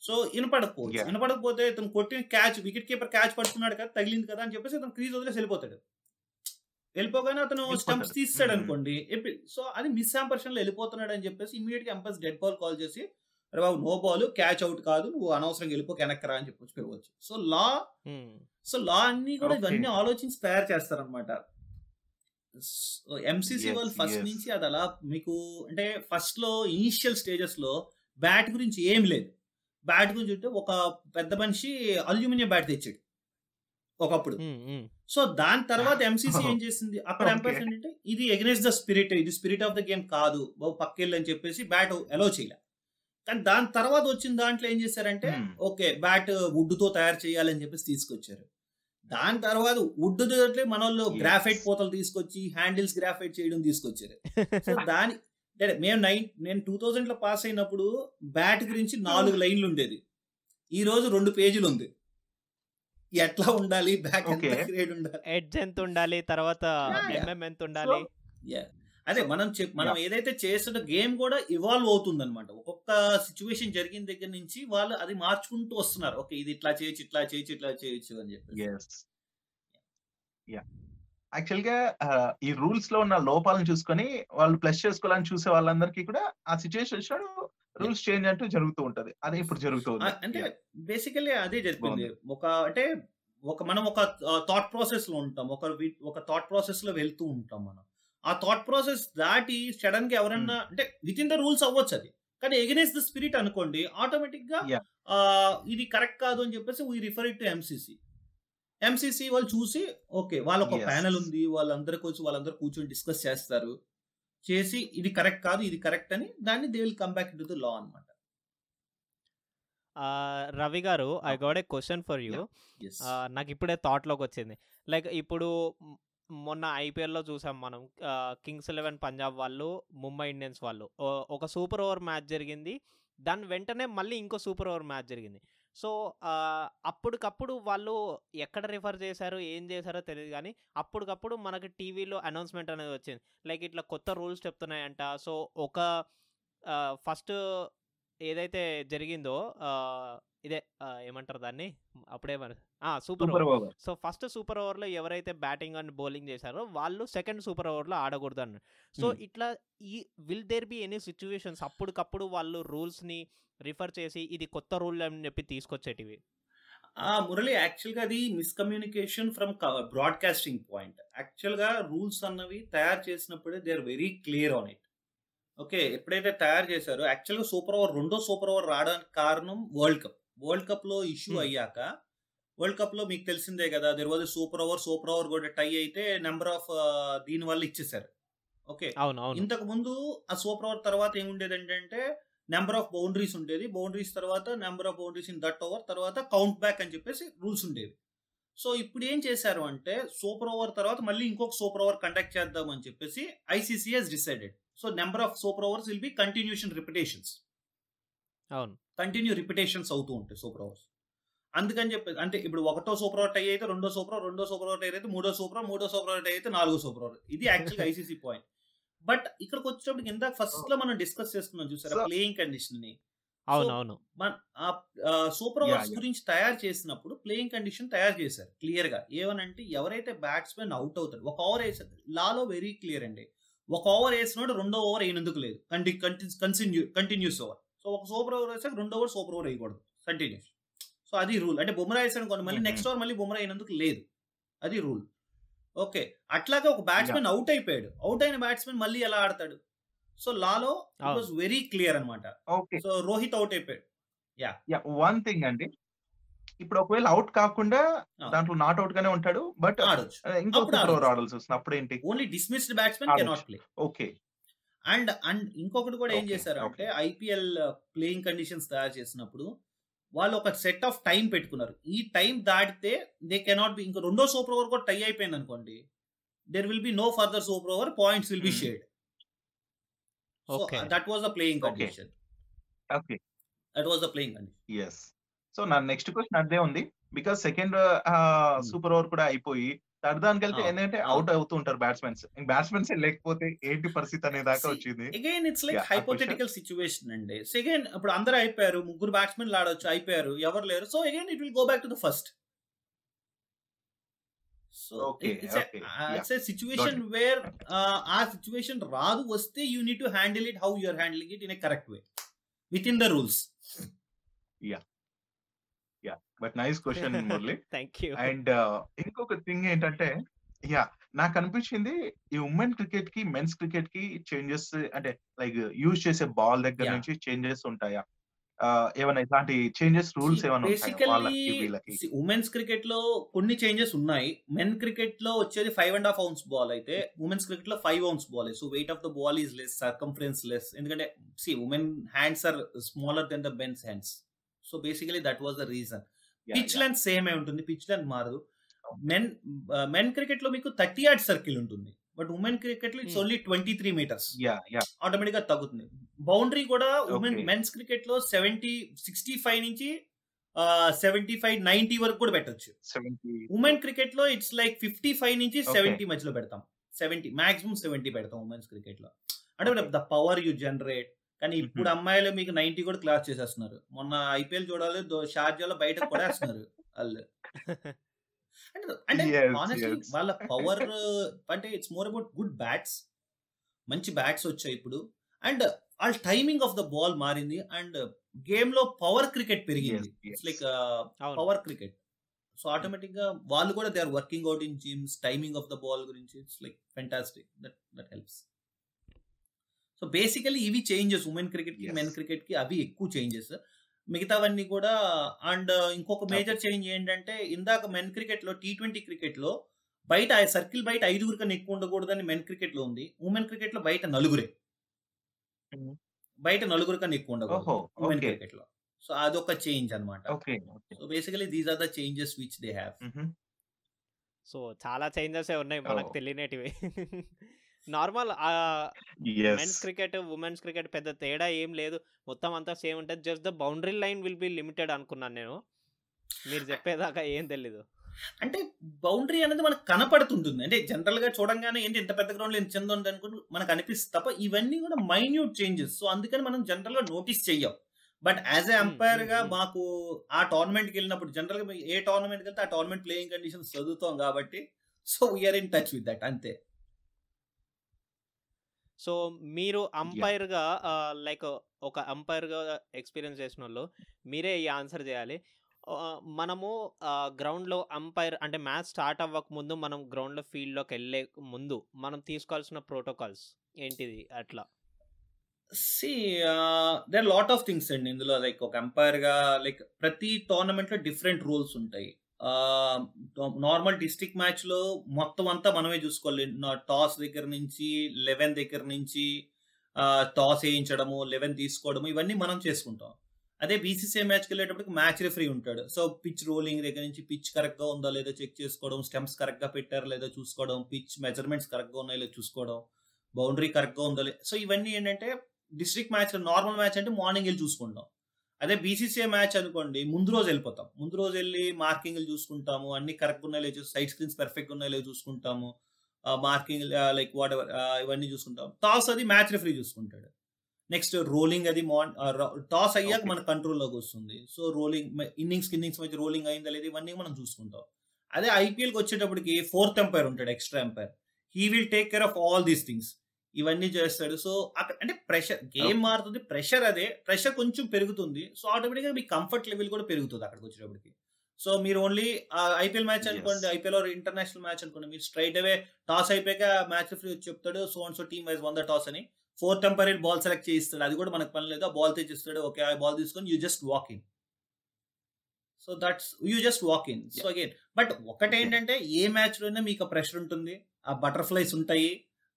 సో వినపడకపోవచ్చు. వినపడకపోతే ఇతను కొట్టిన క్యాచ్ వికెట్ కీపర్ క్యాచ్ పట్టుకున్నాడు కదా తగిలింది కదా అని చెప్పేసి అతను క్రీజ్ వదిలేసి వెళ్ళిపోతాడు వెళ్ళిపోగానే అతను. స్టంప్స్ తీస్తాడు. అనుకోండి సో అది మిస్లో వెళ్ళిపోతున్నాడు అని చెప్పేసి ఇమీడియట్గా ఎంపస్ డెడ్ బాల్ కాల్ చేసి అరే బాబు నో బాల్ క్యాచ్ అవుట్ కాదు నువ్వు అనవసరంగా వెళ్ళిపో వెనక్కరా అని చెప్పొచ్చు పెరగవచ్చు సో లా సో లా అన్ని కూడా. ఇవన్నీ ఆలోచించి తయారు చేస్తారనమాట ఎంసీసీ వాళ్ళు ఫస్ట్. నుంచి అది అలా మీకు అంటే ఫస్ట్లో ఇనిషియల్ స్టేజెస్లో బ్యాట్ గురించి ఏం లేదు. బ్యాట్ గురించి అంటే ఒక పెద్ద మనిషి అల్యూమినియం బ్యాట్ తెచ్చాడు. ఒకప్పుడు. సో దాని తర్వాత ఎంసీసీ ఏం చేసింది? అక్కడ. ఎంపైర్స్ ఏంటంటే ఇది ఎగనెస్ట్ ద స్పిరిట్ ఇది స్పిరిట్ ఆఫ్ ద గేమ్ కాదు. బాబు పక్కెళ్ళి అని చెప్పేసి బ్యాట్ ఎలో చేయలే. కానీ దాని తర్వాత వచ్చిన దాంట్లో ఏం చేశారంటే. ఓకే బ్యాట్ వుడ్తో తయారు చేయాలని చెప్పేసి తీసుకొచ్చారు దాని తర్వాత వుడ్ తోటే మన వాళ్ళు. గ్రాఫైట్ పోతలు తీసుకొచ్చి హ్యాండిల్స్ గ్రాఫైట్ చేయడం తీసుకొచ్చారు సో దాని అంటే మేము నైన్ నేను టూ థౌజండ్లో పాస్ అయినప్పుడు బ్యాట్ గురించి నాలుగు లైన్లు ఉండేది ఈ రోజు రెండు పేజీలు ఉంది ఎట్లా ఉండాలి బ్యాట్ ఎంత. గ్రేడ్ ఉండాలి ఎడ్జ్ ఎంత ఉండాలి తర్వాత. ఎంఎం ఎంత ఉండాలి Yeah. అదే మనం మనం ఏదైతే చేస్తున్న గేమ్ కూడా ఇవాల్వ్ అవుతుంది అనమాట ఒక్కొక్క సిచ్యువేషన్ జరిగిన దగ్గర నుంచి వాళ్ళు అది మార్చుకుంటూ వస్తున్నారు. ఓకే ఇది ఇట్లా చేయొచ్చు ఇట్లా చేయొచ్చు ఇట్లా చేయొచ్చు అని చెప్పి యాక్చువల్గా ఈ రూల్స్లో ఉన్న లోపాలను చూసుకొని వాళ్ళు ప్లస్ చేసుకోవాలని చూసే వాళ్ళందరికీ కూడా ఆ సిచ్యువేషన్ రూల్స్ చేంజ్ అంటూ జరుగుతూ ఉంటది. అదే ఇప్పుడు జరుగుతుంది అంటే. బేసికల్లీ అదే జరిగింది. ఒక అంటే ఒక మనం ఒక థాట్ ప్రాసెస్లో ఉంటాం. ఒక ఒక థాట్ ప్రాసెస్లో వెళ్తూ ఉంటాం మనం. ఆ థాట్ ప్రాసెస్ దాటి సడన్గా ఎవరన్నా అంటే విత్ ఇన్ ద రూల్స్ అవ్వచ్చు అది. కానీ ఎగనెస్ట్ ద స్పిరిట్ అనుకోండి ఆటోమేటిక్గా ఇది కరెక్ట్ కాదు అని చెప్పేసి we refer it to MCC MCC వాళ్ళు చూసి ఓకే వాళ్ళ ఒక Yes. ప్యానల్ ఉంది వాళ్ళందరూ వచ్చి వాళ్ళందరూ కూర్చొని డిస్కస్ చేస్తారు. చేసి ఇది కరెక్ట్ కాదు ఇది కరెక్ట్ అని దాన్ని they will come back to the law అనమాట Ravi garu I got a question for you నాకు ఇప్పుడే థాట్లోకి వచ్చింది. లైక్ ఇప్పుడు మొన్న ఐపీఎల్లో చూసాం మనం. కింగ్స్ ఎలెవెన్ పంజాబ్ వాళ్ళు ముంబై ఇండియన్స్ వాళ్ళు. ఒక సూపర్ ఓవర్ మ్యాచ్ జరిగింది. దాని వెంటనే మళ్ళీ ఇంకో సూపర్ ఓవర్ మ్యాచ్ జరిగింది. సో అప్పటికప్పుడు వాళ్ళు ఎక్కడ రిఫర్ చేశారు ఏం చేశారో తెలియదు కానీ అప్పటికప్పుడు మనకి టీవీలో అనౌన్స్మెంట్ అనేది వచ్చింది. లైక్ ఇట్లా కొత్త రూల్స్ చెప్తున్నాయంట. సో ఒక ఫస్ట్ ఏదైతే జరిగిందో ఇదే ఏమంటారు దాన్ని? అప్పుడే మన super over. So first super ఓవర్లో ఎవరైతే బ్యాటింగ్ అండ్ బౌలింగ్ చేశారో వాళ్ళు సెకండ్ సూపర్ ఓవర్లో ఆడకూడదు అన్నారు. సో. ఇట్లా ఈ will there be any situations అప్పటికప్పుడు వాళ్ళు రూల్స్ని రిఫర్ చేసి ఇది కొత్త రూల్ అని చెప్పి తీసుకొచ్చేటివి? మురళి యాక్చువల్గా అది మిస్కమ్యూనికేషన్ ఫ్రమ్ బ్రాడ్కాస్టింగ్ పాయింట్. యాక్చువల్గా రూల్స్ అన్నవి తయారు చేసినప్పుడే they are very clear on it. Okay ఎప్పుడైతే తయారు చేశారో యాక్చువల్గా సూపర్ ఓవర్ రెండో సూపర్ ఓవర్ రావడానికి కారణం వరల్డ్ కప్. వరల్డ్ కప్లో ఇష్యూ. అయ్యాక వరల్డ్ కప్లో మీకు తెలిసిందే కదా there was super over super over కూడా టై అయితే నెంబర్ ఆఫ్ దీని వల్ల ఇచ్చేసారు ఓకే. ఇంతకు ముందు ఆ సూపర్ ఓవర్ తర్వాత ఏముండేది ఏంటంటే నెంబర్ ఆఫ్ బౌండరీస్ ఉండేది. బౌండరీస్ తర్వాత number of boundaries in that over తర్వాత కౌంట్ బ్యాక్ అని చెప్పేసి రూల్స్ ఉండేవి. సో ఇప్పుడు ఏం చేశారు అంటే సూపర్ ఓవర్ తర్వాత మళ్ళీ ఇంకొక సూపర్ ఓవర్ కండక్ట్ చేద్దాం అని చెప్పేసి ICC has decided so number of super overs will be continuation repetitions అవును. కంటిన్యూ రిపిటేషన్స్ అవుతూ ఉంటాయి సూపర్ ఓవర్స్ అందుకని చెప్పి అంటే ఇప్పుడు ఒకటో సూపర్ ఓవర్ టై అయితే రెండో సూపర్ ఓవర్ రెండో సూపర్ ఓవర్ టై అయితే మూడో సూపర్ ఓవర్ మూడో సూపర్ ఓవర్ టై అయితే నాలుగో సూపర్ ఓవర్ ఇది యాక్చువల్గా ఐసీసీ పాయింట్ బట్ ఇక్కడికి వచ్చేటప్పుడు ఇందాక ఫస్ట్లో మనం డిస్కస్ చేస్తున్నాం చూసారా So- ప్లేయింగ్ కండిషన్ని అవును So, అవును మన సూపర్ ఓవర్స్. గురించి తయారు చేసినప్పుడు ప్లేయింగ్ కండిషన్ తయారు చేశారు క్లియర్గా. ఏమనంటే ఎవరైతే బ్యాట్స్మెన్ అవుట్ అవుతాడు ఒక ఓవర్ వేసారు లాలో వెరీ క్లియర్ అండి. ఒక ఓవర్ వేసినోడు రెండో ఓవర్ వేయనందుకు లేదు. కంటి కంటిన్యూ కంటిన్యూస్ ఓవర్ సో ఒక సూపర్ ఓవర్ వేసాక రెండో ఓవర్ సూపర్ ఓవర్ వేయకూడదు కంటిన్యూస్ సో అది రూల్ అంటే బుమ్రా వేసాడు కొన్ని మళ్ళీ. నెక్స్ట్ ఓవర్ మళ్ళీ బుమ్రా అయినందుకు లేదు. అది రూల్ ఓకే. అట్లాగే ఒక బ్యాట్స్మెన్ అవుట్ అయిపోయాడు. అవుట్ అయిన బ్యాట్స్మెన్ మళ్ళీ ఎలా ఆడతాడు? సో లాలో. వాస్ వెరీ క్లియర్ అన్నమాట. ఓకే సో రోహిత్ అవుట్ అయిపోయాడు. యా వన్ థింగ్ అండి. ఇప్పుడు ఒకవేళ అవుట్ కాకుండా Ah. దాంట్లో నాట్ అవుట్ గానే ఉంటాడు బట్ ఆడొచ్చు. ఇంకో. ఆడాల్సి వస్తుంది. అప్పుడు ఏంటి only dismissed batsmen. Cannot play okay and and ఇంకొకటి కూడా ఏం చేశారు అంటే. ఐపీఎల్ ప్లేయింగ్ కండిషన్స్ తయారు చేసినప్పుడు వాళ్ళు ఒక సెట్ ఆఫ్ టైం పెట్టుకున్నారు. ఈ టైం దాటితే దే కెనాట్ బి ఇంకా రెండో సూపర్ ఓవర్ కూడా టై అయిపోయింది అనుకోండి. There will be no further super over points will be. Shared. That was the playing. Condition. Okay. That was the playing condition. Yes so నా next question అదే ఉంది. Because second super over కూడా అయిపోయి third దానికి వెళ్తే. ఏంటంటే. Out అవుతూ ఉంటారు బ్యాట్స్మెన్స్ బ్యాట్స్మెన్స్ లేకపోతే ఏంటి పరిస్థితి అనే దాకా వచ్చింది. Again it's like hypothetical situation అండి. సో అగైన్ ఇప్పుడు అందరూ అయిపోయారు ముగ్గురు బ్యాట్స్మెన్ ఆడొచ్చు అయిపోయారు ఎవరు లేరు. So again it will go back to the first so it's situation where ఆ సిచ్యువేషన్ రాదు వస్తే you need to handle it how you're handling it in a correct way with in the rules but nice question Murali. Thank you and ఇంకొక thing ఏంటంటే yeah నాకు అనిపించింది ఈ women క్రికెట్కి men's క్రికెట్కి చేంజెస్ అంటే లైక్ యూజ్ చేసే ball దగ్గర. నుంచి చేంజెస్ ఉంటాయా? ఏమైనా ఇలాంటి చేంజెస్ రూల్స్ ఏమైనా బేసికల్లీ ఉమెన్స్ క్రికెట్లో కొన్ని చేంజెస్ ఉన్నాయి. మెన్ క్రికెట్లో వచ్చేది five and half ounces ball అయితే ఉమెన్స్ క్రికెట్లో five ounces ball so weight of the ball is less circumference less ఎందుకంటే see women hands are smaller than the men's hands so basically that was the reason pitch. Length same ఉంటుంది pitch length మారదు. Men men క్రికెట్లో మీకు thirty yard circle ఉంటుంది. But women క్రికెట్లో it's Hmm. Only twenty three meters. ఆటోమేటిక్గా తగ్గుతుంది. Boundary కూడా women. Men's క్రికెట్లో సెవెంటీ సిక్స్టీ ఫైవ్ నుంచి సెవెంటీ ఫైవ్ నైన్టీ వరకు కూడా పెట్టొచ్చు. ఉమెన్ క్రికెట్లో ఇట్స్ లైక్ ఫిఫ్టీ ఫైవ్ నుంచి. సెవెంటీ మధ్యలో పెడతాం. సెవెంటీ మాక్సిమం సెవెంటీ పెడతాం ఉమెన్స్ క్రికెట్లో అంటే ద పవర్ యూ జనరేట్. కానీ ఇప్పుడు. అమ్మాయిలు మీకు నైన్టీ కూడా క్లాస్ చేసేస్తున్నారు. మొన్న ఐపీఎల్ చూడాలి షార్జాలో బయటకు పడేస్తున్నారు వాళ్ళు. అంటే ఆనెస్ట్లీ. వాళ్ళ పవర్ అంటే it's more about good bats మంచి బ్యాట్స్ వచ్చాయి ఇప్పుడు. అండ్ వాళ్ళ టైమింగ్ ఆఫ్ ద బాల్ మారింది. అండ్ గేమ్లో పవర్ క్రికెట్ పెరిగింది. It's like power cricket so ఆటోమేటిక్గా వాళ్ళు కూడా they are working out in gyms timing of the ball గురించి. It's like fantastic that that helps so basically ఇవి changes. Women క్రికెట్కి. Men క్రికెట్కి అవి ఎక్కువ చేంజెస్. మిగతావన్నీ కూడా అండ్ ఇంకొక మేజర్ చేంజ్ ఏంటంటే ఇందాక మెన్ క్రికెట్లో టీ ట్వంటీ క్రికెట్లో బయట సర్కిల్ బయట ఐదుగురు కన్నా ఎక్కువ ఉండకూడదని మెన్ క్రికెట్లో ఉంది. ఉమెన్ క్రికెట్లో బయట నలుగురే. Mhm. బయట నలుగురు కన్నా ఎక్కువ ఉండకూడదు ఓహో. ఉమెన్ క్రికెట్లో సో అదొక చేంజ్ అన్నమాట. Okay. Okay. So basically these are the changes which they have. So చాలా చేంజెస్ ఉన్నాయి మనకు Oh. తెలియనేటివి. Normal men's cricket women's cricket పెద్ద తేడా ఏం లేదు. మొత్తం అంతా సేమ్ ఉంటుంది. Just the boundary line will be limited అనుకున్నాను నేను. మీరు చెప్పేదాకా ఏం తెలీదు. అంటే బౌండరీ అనేది మనకు కనపడుతుంటుంది. అంటే జనరల్గా చూడంగానే ఏంటి ఇంత పెద్ద గ్రౌండ్ ఎంత చిన్న ఉంది అనుకుంటూ మనకు అనిపిస్తుంది తప్ప ఇవన్నీ కూడా మైన్యూట్ చేంజెస్. సో అందుకని మనం జనరల్గా నోటీస్ చెయ్యం. బట్ యాజ్ ఏ Hmm, అంపైర్గా. మాకు ఆ టోర్నమెంట్కి వెళ్ళినప్పుడు జనరల్గా ఏ టోర్నమెంట్కి వెళ్తే ఆ టోర్నమెంట్ ప్లేయింగ్ కండిషన్స్ చదువుతాం కాబట్టి so we're in touch with that అంతే. సో మీరు అంపైర్గా లైక్ ఒక అంపైర్గా ఎక్స్పీరియన్స్ చేసిన వాళ్ళు మీరే ఈ ఆన్సర్ చేయాలి. మనము గ్రౌండ్లో అంపైర్ అంటే మ్యాచ్ స్టార్ట్ అవ్వక ముందు మనం గ్రౌండ్లో ఫీల్డ్లోకి వెళ్ళే ముందు మనం తీసుకోవాల్సిన ప్రోటోకాల్స్ ఏంటిది అట్లా? See there lot of things అండి. ఇందులో లైక్ ఒక ఎంపైర్గా లైక్ ప్రతి టోర్నమెంట్లో డిఫరెంట్ రూల్స్ ఉంటాయి. నార్మల్ డిస్ట్రిక్ట్ మ్యాచ్లో మొత్తం అంతా మనమే చూసుకోవాలి. టాస్ దగ్గర నుంచి లెవెన్ దగ్గర నుంచి టాస్ వేయించడము లెవెన్ తీసుకోవడము ఇవన్నీ మనం చేసుకుంటాం. అదే బీసీసీఐ మ్యాచ్కి వెళ్ళేటప్పటికి మ్యాచ్ రిఫరీ ఉంటాడు. సో పిచ్ రోలింగ్ దగ్గర నుంచి పిచ్ కరెక్ట్గా ఉందా లేదో చెక్ చేసుకోవడం స్టెమ్స్ కరెక్ట్గా పెట్టారా లేదో చూసుకోవడం పిచ్ మెజర్మెంట్స్ కరెక్ట్గా ఉన్నాయో లేదో చూసుకోవడం బౌండరీ కరెక్ట్గా ఉందా సో ఇవన్నీ ఏంటంటే డిస్ట్రిక్ట్ మ్యాచ్ నార్మల్ మ్యాచ్ అంటే మార్నింగ్ వెళ్ళి చూసుకుంటాం. అదే మ్యాచ్ అనుకోండి ముందు రోజు వెళ్ళిపోతాం. ముందు రోజు వెళ్ళి మార్కింగ్ చూసుకుంటాము అన్ని కరెక్ట్ ఉన్నాయో లేదో సైడ్ స్క్రీన్స్ పర్ఫెక్ట్ ఉన్నాయో లేదో చూసుకుంటాము మార్కింగ్ లైక్ వాట్ ఎవర్ ఇవన్నీ చూసుకుంటాం. టాస్ అది మ్యాచ్ రిఫరీ చూసుకుంటాడు. నెక్స్ట్ రోలింగ్ అది మాన్ టాస్ అయ్యాక మన కంట్రోల్లోకి వస్తుంది. సో రోలింగ్ ఇన్నింగ్స్ ఇన్నింగ్స్ మధ్య రోలింగ్ అయిందా లేదా ఇవన్నీ మనం చూసుకుంటాం. అదే ఐపీఎల్కి వచ్చేటప్పటికి ఫోర్త్ ఎంపైర్ ఉంటాడు extra umpire he will take care of all these things ఇవన్నీ చేస్తాడు. సో అక్కడ అంటే ప్రెషర్ గేమ్ మారుతుంది ప్రెషర్ అదే ప్రెషర్ కొంచెం పెరుగుతుంది. సో ఆటోమేటిక్గా మీ కంఫర్ట్ లెవెల్ కూడా పెరుగుతుంది అక్కడికి వచ్చేటప్పటికి. సో మీరు ఓన్లీ ఐపీఎల్ మ్యాచ్ అనుకోండి ఐపీఎల్ ఇంటర్నేషనల్ మ్యాచ్ అనుకోండి మీరు స్ట్రైట్ అవే టాస్ అయిపోయాక మ్యాచ్ ఫ్రీ వచ్చి చెప్తాడు so and so team wise won the toss అని. ఫోర్ టెంపరీ బాల్ సెలెక్ట్ చేయిస్తాడు. అది కూడా మనకు పని లేదు. ఆ బాల్ తెచ్చిస్తాడు. ఓకే ఆ బాల్ తీసుకొని you just walk in. So that's you just walk in. So again but ఒకటేంటంటే ఏ మ్యాచ్లోనే మీకు ప్రెషర్ ఉంటుంది ఆ బటర్ఫ్లైస్ ఉంటాయి.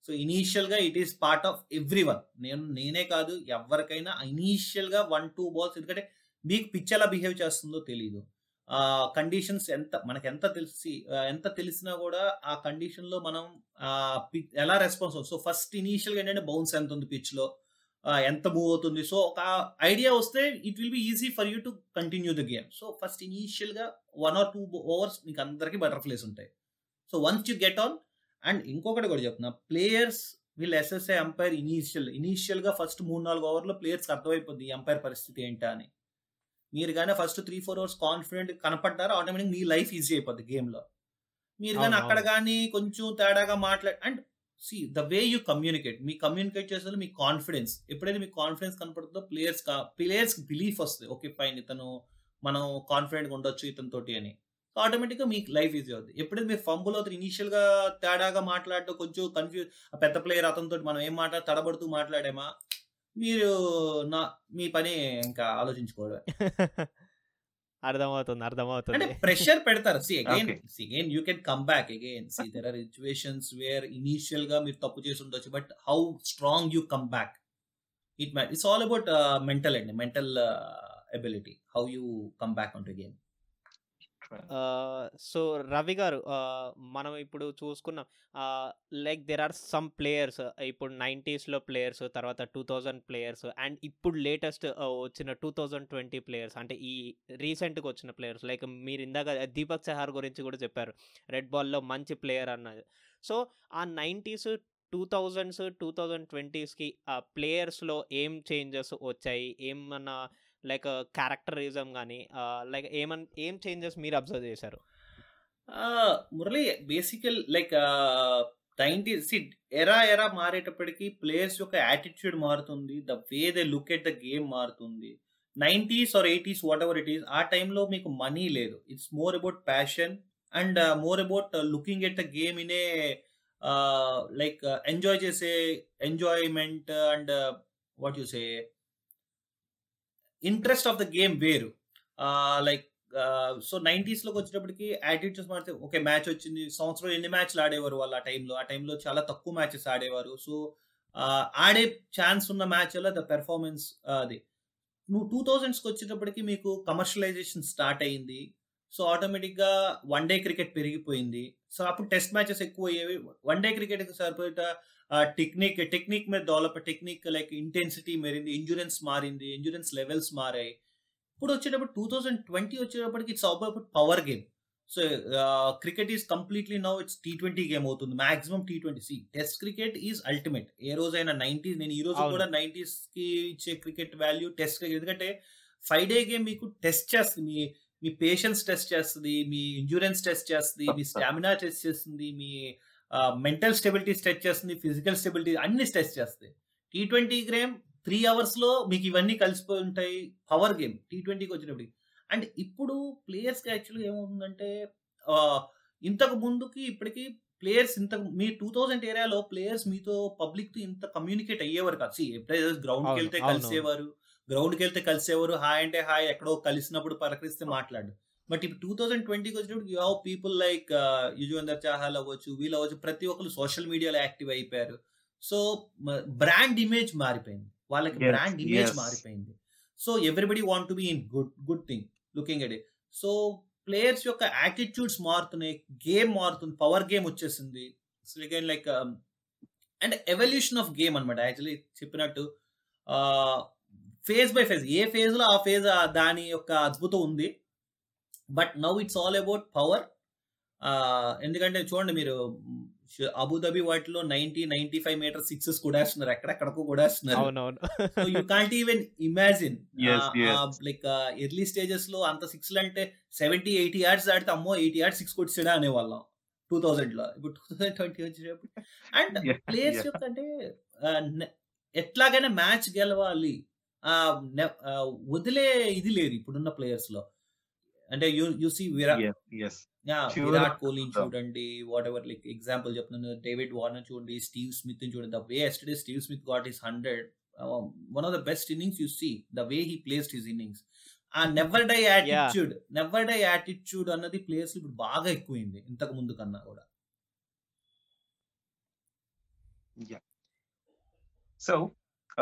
సో ఇనీషియల్గా it is part of every one నేను నేనే కాదు ఎవరికైనా ఇనీషియల్గా వన్ టూ బాల్స్ ఎందుకంటే మీకు పిచ్ ఎలా బిహేవ్ చేస్తుందో తెలియదు ఆ కండిషన్స్ ఎంత మనకి ఎంత తెలిసి ఎంత తెలిసినా కూడా ఆ కండిషన్లో మనం ఎలా రెస్పాన్స్ సో ఫస్ట్ ఇనీషియల్గా ఏంటంటే బౌన్స్ ఎంత ఉంది పిచ్లో ఎంత మూవ్ అవుతుంది సో ఒక ఐడియా వస్తే it will be easy for you to continue the game so first ఇనీషియల్గా వన్ ఆర్ టూ ఓవర్స్ మీకు అందరికీ బటర్ఫ్లైస్ ఉంటాయి so once you get on and ఇంకొకటి కూడా చెప్తున్నా ప్లేయర్స్ వీళ్ళు ఎస్ఎస్ఏ ఎంపైర్ ఇనీషియల్ ఇనీషియల్గా ఫస్ట్ మూడు నాలుగు ఓవర్లో ప్లేయర్స్ అర్థమైపోద్ది ఎంపైర్ పరిస్థితి ఏంటా అని. మీరు కానీ first three four hours confident కనపడ్డారో automatic మీ లైఫ్ ఈజీ అయిపోద్ది గేమ్లో మీరు కానీ అక్కడ కానీ కొంచెం తేడాగా మాట్లాడి and see the way you communicate me communicate చేసేది మీ కాన్ఫిడెన్స్. ఎప్పుడైతే మీ కాన్ఫిడెన్స్ కనపడుతుందో ప్లేయర్స్ ప్లేయర్స్ బిలీఫ్ వస్తుంది. ఓకే ఫైన్ ఇతను మనం కాన్ఫిడెంట్గా ఉండొచ్చు ఇతని తోటి అని. ఆటోమేటిక్గా మీకు లైఫ్ ఈజీ అవుతుంది ఎప్పుడైతే మీరు ఫంబుల్ అవుతుంది ఇనీషియల్గా తేడాగా మాట్లాడుతూ కొంచెం కన్ఫ్యూజ్ పెద్ద ప్లేయర్ అతనితో మనం ఏం మాట్లాడ తడబడుతూ మాట్లాడేమా? మీరు నా మీ పని ఇంకా ఆలోచించుకోవడం అర్థమవుతుంది అర్థమవుతుంది. అంటే ప్రెషర్ పెడతారు. See again see again you can come back again see there are situations where ఇనీషియల్గా మీరు తప్పు చేసి ఉండొచ్చు but how strong you come back it matter it's all about mental అండి mental ability how you come back on to game so Ravi గారు మనం ఇప్పుడు చూసుకున్నాం. Like there are some players. ఇప్పుడు నైంటీస్లో ప్లేయర్స్ తర్వాత టూ థౌజండ్ ప్లేయర్స్ అండ్ ఇప్పుడు latest వచ్చిన టూ థౌజండ్ ట్వంటీ ప్లేయర్స్. అంటే ఈ రీసెంట్గా వచ్చిన ప్లేయర్స్. లైక్ మీరు ఇందాక దీపక్ చహార్ గురించి కూడా చెప్పారు. రెడ్ బాల్లో మంచి ప్లేయర్ అన్నది. సో ఆ nineties two thousands two thousand ట్వంటీస్కి ఆ ప్లేయర్స్లో ఏం చేంజెస్ వచ్చాయి? ఏమన్నా లైక్ క్యారెక్టరిజం కానీ లైక్ ఏమన్ ఏం చేంజెస్ మీరు అబ్జర్వ్ చేశారు? Murali basically like nineties era era మారేటప్పటికి players యొక్క యాటిట్యూడ్ మారుతుంది. The way they look at the game మారుతుంది. Nineties or eighties whatever it is ఆ టైంలో మీకు మనీ లేదు. It's more about passion and more about looking at the game in a like enjoy చేసే enjoyment and what you say interest of the game వేరు. Like so నైంటీస్లోకి వచ్చేటప్పటికి attitudes మారితే okay match వచ్చింది. సంవత్సరం ఎన్ని మ్యాచ్లు ఆడేవారు వాళ్ళు ఆ టైంలో ఆ టైంలో చాలా తక్కువ మ్యాచెస్ ఆడేవారు. సో ఆడే ఛాన్స్ ఉన్న మ్యాచ్ ద పెర్ఫార్మెన్స్ అది. నువ్వు టూ థౌజండ్స్కి వచ్చేటప్పటికి మీకు కమర్షియలైజేషన్ స్టార్ట్ అయింది. సో ఆటోమేటిక్గా వన్ డే క్రికెట్ పెరిగిపోయింది. సో అప్పుడు టెస్ట్ మ్యాచెస్ ఎక్కువ అయ్యేవి వన్ డే క్రికెట్కి సరిపోయేట? టెక్నిక్ టెక్నిక్ మీద డెవలప్ టెక్నిక్ లైక్ ఇంటెన్సిటీ మారింది ఇంజురెన్స్ మారింది ఇంజురెన్స్ లెవెల్స్ మారాయి. ఇప్పుడు వచ్చేటప్పుడు టూ థౌజండ్ ట్వంటీ వచ్చేటప్పటికి it's about power game so cricket is completely now it's T twenty game అవుతుంది. Maximum T twenty see test cricket is ultimate ఏ రోజైనా nineties నేను ఈ రోజు కూడా నైన్టీస్కి ఇచ్చే క్రికెట్ వాల్యూ టెస్ట్ క్రికెట్ ఎందుకంటే ఫైవ్ డే గేమ్ మీకు టెస్ట్ చేస్తుంది. మీ మీ పేషెన్స్ టెస్ట్ చేస్తుంది మీ ఇంజూరెన్స్ టెస్ట్ చేస్తుంది మీ స్టామినా టెస్ట్ చేస్తుంది మీ మెంటల్ స్టెబిలిటీ టెస్ట్ చేస్తుంది ఫిజికల్ స్టెబిలిటీ అన్ని టెస్ట్ చేస్తాయి టీ ట్వంటీ గేమ్ త్రీ అవర్స్లో మీకు ఇవన్నీ కలిసిపోయి ఉంటాయి పవర్ గేమ్ టీ ట్వంటీకి వచ్చినప్పటికి అండ్ ఇప్పుడు ప్లేయర్స్కి యాక్చువల్గా ఏమవుతుందంటే ఇంతకు ముందుకి ఇప్పటికి ప్లేయర్స్ ఇంత మీ టూ థౌజండ్ ఏరియాలో ప్లేయర్స్ మీతో పబ్లిక్తో ఇంత కమ్యూనికేట్ అయ్యేవారు కాదు. సి ఎప్పుడైతే గ్రౌండ్కి వెళ్తే కలిసేవారు గ్రౌండ్కి వెళ్తే కలిసేవారు. హాయ్ అంటే హాయ్ ఎక్కడో కలిసినప్పుడు పలకరిస్తే మాట్లాడు. బట్ ఇప్పుడు టూ థౌసండ్ ట్వంటీకి వచ్చినప్పుడు you have people like Yuzvendra Chahal అవ్వచ్చు వీళ్ళు అవ్వచ్చు ప్రతి ఒక్కరు సోషల్ మీడియాలో యాక్టివ్ అయిపోయారు. సో బ్రాండ్ ఇమేజ్ మారిపోయింది. వాళ్ళకి బ్రాండ్ ఇమేజ్. మారిపోయింది. So everybody want to be in good good thing looking at it so players యొక్క యాటిట్యూడ్స్ మారుతున్నాయి గేమ్ మారుతుంది పవర్ గేమ్ వచ్చేసింది. Again like and evolution of game అనమాట యాక్చువల్లీ చెప్పినట్టు ఫేజ్ బై ఫేజ్ ఏ ఫేజ్లో ఆ ఫేజ్ దాని యొక్క అద్భుతం ఉంది. But now it's all about power ఎందుకంటే చూడండి మీరు అబుదాబి వాటిలో ninety ninety five metre sixes కొడేస్తున్నారు. ఎక్కడెక్కడికో కొడేస్తున్నారు. అవునవును. So you can't even imagine. Like early స్టేజెస్లో అంత సిక్స్ అంటే సెవెంటీ ఎయిటీ యార్డ్స్ ఆడితే అమ్మో ఎయిటీ యార్డ్స్ సిక్స్ కొట్టిసాడా అనేవాళ్ళం. టూ థౌసండ్లో. ఇప్పుడు టూ థౌసండ్ ట్వంటీ వచ్చినప్పుడు అండ్ ప్లేయర్స్. యొక్క అంటే ఎట్లాగైనా మ్యాచ్ గెలవాలి. వదిలే ఇది లేదు ఇప్పుడున్న ప్లేయర్స్లో. అంటే యూ యూ సీ. విరాట్ కోహ్లీని Yeah. చూడండి వాట్ ఎవర్ లైక్ ఎగ్జాంపుల్ చెప్తున్నాను డేవిడ్ వార్నర్ చూడండి స్టీవ్ స్మిత్ చూడండి. The way yesterday Steve Smith got his hundred one of the best innings you see the way he placed his innings ఆ never die attitude never die attitude అన్నది players ఇప్పుడు బాగా ఎక్కువైంది ఇంతకు ముందు కన్నా కూడా. సో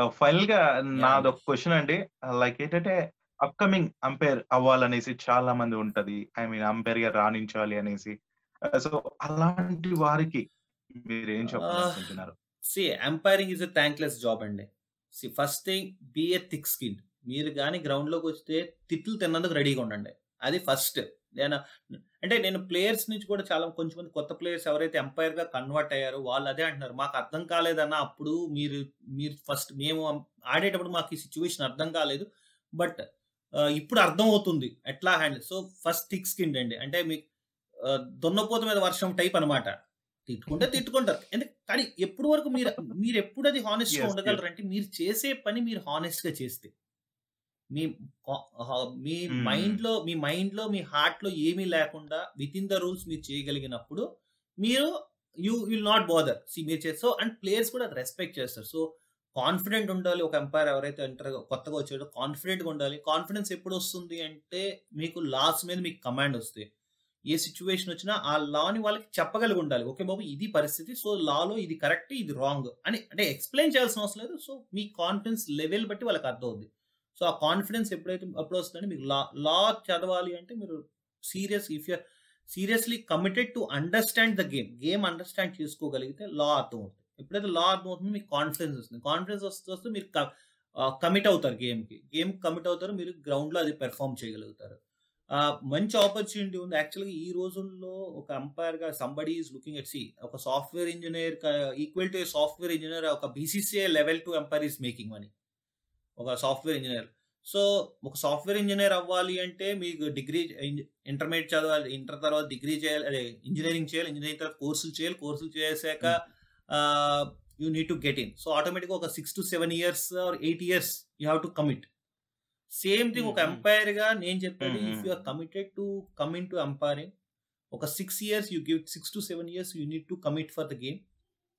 ఫైనల్గా నాది ఒక క్వశ్చన్ అండి. లైక్ ఏంటంటే అప్కమింగ్ అంపైర్ అవ్వాలనేసి చాలా మంది ఉంటది. ఐ మీన్ అంపైర్గా రాణించాలి అనేసి. సో అలాంటి వారికి మీరు ఏం చెప్పాలనుకుంటున్నారు? See umpiring is a thankless job అండి. See first thing be a thick skin. మీరు కానీ గ్రౌండ్లోకి వస్తే తిట్లు తిన్నందుకు రెడీగా ఉండండి. అది ఫస్ట్. నేను అంటే నేను ప్లేయర్స్ నుంచి కూడా చాలా కొంచెం మంది కొత్త ప్లేయర్స్ ఎవరైతే ఎంపైర్గా కన్వర్ట్ అయ్యారో వాళ్ళు అదే అంటున్నారు. మాకు అర్థం కాలేదన్న అప్పుడు మీరు మీరు ఫస్ట్ మేము ఆడేటప్పుడు మాకు ఈ సిచ్యువేషన్ అర్థం కాలేదు. బట్ ఇప్పుడు అర్థం అవుతుంది. ఎట్లా handle so first thick skin అండి. అంటే మీకు దున్నపోత మీద వర్షం టైప్ అన్నమాట. తిట్టుకుంటే తిట్టుకుంటారు. ఎందుకు? కానీ ఎప్పుడు వరకు మీరు మీరు ఎప్పుడు అది హానెస్ట్గా ఉండగలరు అంటే మీరు చేసే పని మీరు హానెస్ట్గా చేస్తే. మీ మీ Hmm. మైండ్లో మీ మైండ్లో మీ హార్ట్లో ఏమీ లేకుండా విత్ ఇన్ ద రూల్స్ మీరు చేయగలిగినప్పుడు మీరు you will not bother see మీరు చేస్తే సో అండ్ ప్లేయర్స్ కూడా రెస్పెక్ట్ చేస్తారు. సో కాన్ఫిడెంట్ ఉండాలి. ఒక ఎంపైర్ ఎవరైతే ఎంటర్ కొత్తగా వచ్చాడో కాన్ఫిడెంట్గా ఉండాలి. కాన్ఫిడెన్స్ ఎప్పుడు వస్తుంది అంటే మీకు లాస్ మీద మీకు కమాండ్ వస్తాయి. ఏ సిచ్యువేషన్ వచ్చినా ఆ లాని వాళ్ళకి చెప్పగలిగి ఉండాలి. ఓకే బాబు ఇది పరిస్థితి. సో లాలో ఇది కరెక్ట్ ఇది రాంగ్ అని అంటే ఎక్స్ప్లెయిన్ చేయాల్సిన అవసరం లేదు. సో మీ కాన్ఫిడెన్స్ లెవెల్ బట్టి వాళ్ళకి అర్థం అవుద్ది. సో ఆ కాన్ఫిడెన్స్ ఎప్పుడైతే అప్పుడు వస్తుందంటే మీకు లా లా చదవాలి అంటే మీరు serious if you seriously committed to understand the game game understand చేసుకోగలిగితే లా అర్థమవుతుంది. ఎప్పుడైతే లా అర్థం అవుతుందో మీకు కాన్ఫిడెన్స్ వస్తుంది. కాన్ఫిడెన్స్ వస్తూ వస్తూ మీరు కమిట్ అవుతారు గేమ్కి. గేమ్ కమిట్ అవుతారు మీరు గ్రౌండ్లో అది పెర్ఫామ్ చేయగలుగుతారు. మంచి ఆపర్చునిటీ ఉంది. యాక్చువల్గా ఈ రోజుల్లో ఒక అంపైర్గా somebody somebody is looking at see ఒక software engineer equal to software engineer ఒక BCCI level to umpire is making money. ఒక సాఫ్ట్వేర్ ఇంజనీర్. సో ఒక సాఫ్ట్వేర్ ఇంజనీర్ అవ్వాలి అంటే మీకు డిగ్రీ ఇంటర్మీడియట్ చదవాలి ఇంటర్ తర్వాత డిగ్రీ చేయాలి అదే ఇంజనీరింగ్ చేయాలి ఇంజనీరింగ్ తర్వాత కోర్సులు చేయాలి కోర్సులు చేశాక you need to get in. So ఆటోమేటిక్గా ఒక six to seven years or eight years you have to commit. Same thing ఒక. ఎంపైర్గా నేను Mhm. If you are committed to coming to umpiring ఒక six years you give six to seven years you need to commit for the game.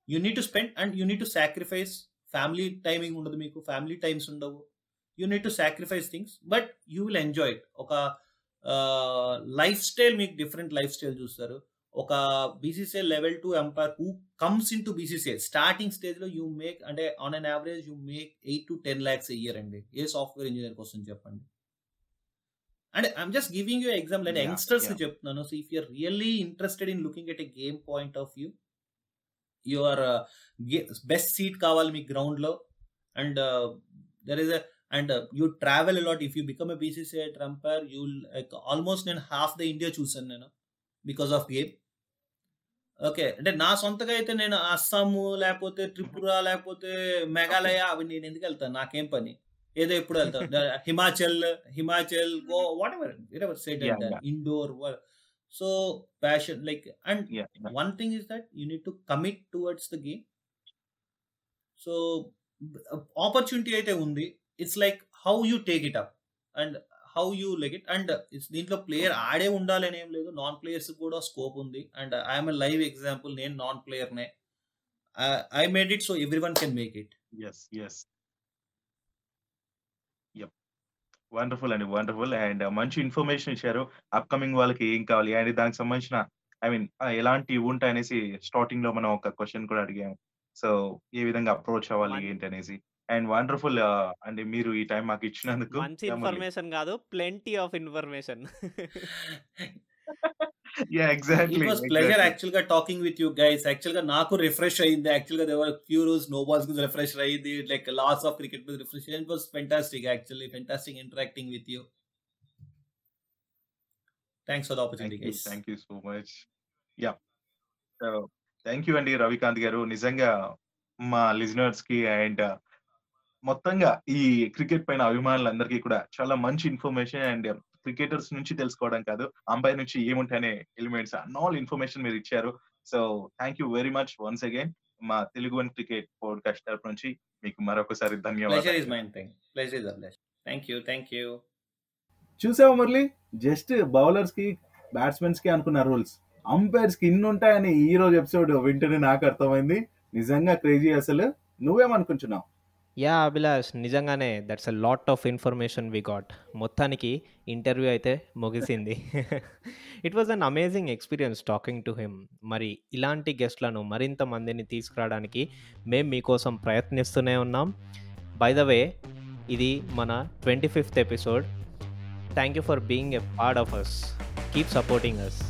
You need to spend and you need to sacrifice family timing ఉండదు మీకు family times ఉండవు. You need to sacrifice things but you will enjoy it ఒక life style మీకు different life style చూస్తారు. ఒక BCCI level to umpire who comes in to BCCI starting స్టేజ్లో you make అంటే on an average you make eight to ten lakhs year అండి. A software engineer కోసం చెప్పండి. అంటే I'm just giving you example అంటే youngsters. చెప్తున్నాను. So if you're really interested in looking at a game point of view your best seat కావాలి మీ గ్రౌండ్లో and there is and you travel a lot if you become a BCCI umpire you almost నేను half the India చూసాను నేను because of game okay అంటే నా సొంతగా అయితే నేను అస్సాము లేకపోతే త్రిపుర లేకపోతే మేఘాలయ అవి నేను ఎందుకు వెళ్తాను? నాకేం పని? ఏదో ఎప్పుడు వెళ్తాను. Himachal Himachal go whatever ever set Yeah, yeah. Indore so passion like and Yeah, yeah. one thing is that you need to commit towards the game. So opportunity అయితే ఉంది. It's like how you take it up and how you like it and దీంట్లో player ఆడే ఉండాలని ఏం లేదు. Non players కూడా scope ఉంది. And I'm live example నేను non ప్లేయర్నే I made it so every one can make it yes yes wonderful అండి wonderful and మంచి ఇన్ఫర్మేషన్ ఇచ్చారు. అప్కమింగ్ వాళ్ళకి ఏం కావాలి? అండ్ దానికి సంబంధించిన ఐ మీన్ ఎలాంటి ఉంటాయి అనేసి స్టార్టింగ్లో మనం ఒక క్వశ్చన్ కూడా అడిగాము. సో ఏ విధంగా అప్రోచ్ అవ్వాలి ఏంటి అనేసి అండ్ వండర్ఫుల్ అండ్ మీరు ఈ టైం మాకు ఇచ్చినందుకు మంచి ఇన్ఫర్మేషన్ కాదు plenty of information yeah exactly it was pleasure. యాక్చువల్గా టాకింగ్ విత్ యూ గైస్ యాక్చువల్గా నాకు రిఫ్రెష్ అయింది యాక్చువల్గా there were few rules no balls గురించి రిఫ్రెష్ అయింది లైక్ లాస్ ఆఫ్ క్రికెట్ మీద refresh it was fantastic actually fantastic interacting with you thanks for the opportunity you guys thank you so much yeah thank you అండి రవికాంత్ గారు నిజంగా మా లిజనర్స్కి and మొత్తంగా ఈ cricket పైన అభిమానులందరికీ కూడా చాలా మంచి ఇన్ఫర్మేషన్ అండ్ క్రికెటర్స్ నుంచి తెలుసుకోవడం కాదు. అంపైర్ నుంచి ఏముంటాయనే ఎలిమెంట్స్ అన్ ఆల్ ఇన్ఫర్మేషన్ మీరు ఇచ్చారు. So thank you very much once again మా తెలుగు వన్ క్రికెట్ పోడ్కాస్ట్ తరపు నుంచి మీకు మరొకసారి ధన్యవాదాలు. Thank you thank you. చూసావా మురళి? జస్ట్ బౌలర్స్కి బ్యాట్స్మెన్స్కి అనుకున్న రూల్స్. అంపైర్స్కి ఇన్ని ఉంటాయని ఈ రోజు ఎపిసోడ్ వింటేనే నాకు అర్థమైంది. నిజంగా క్రేజీ అసలు. నువ్వేమనుకుంటున్నావు? యా అభిలాష్ నిజంగానే that's a lot of information we got మొత్తానికి ఇంటర్వ్యూ అయితే ముగిసింది. It was an amazing experience talking to him మరి ఇలాంటి గెస్ట్లను మరింత మందిని తీసుకురావడానికి మేము మీకోసం ప్రయత్నిస్తూనే ఉన్నాం. బై ద వే ఇది మన twenty fifth episode thank you for being a part of us keep supporting us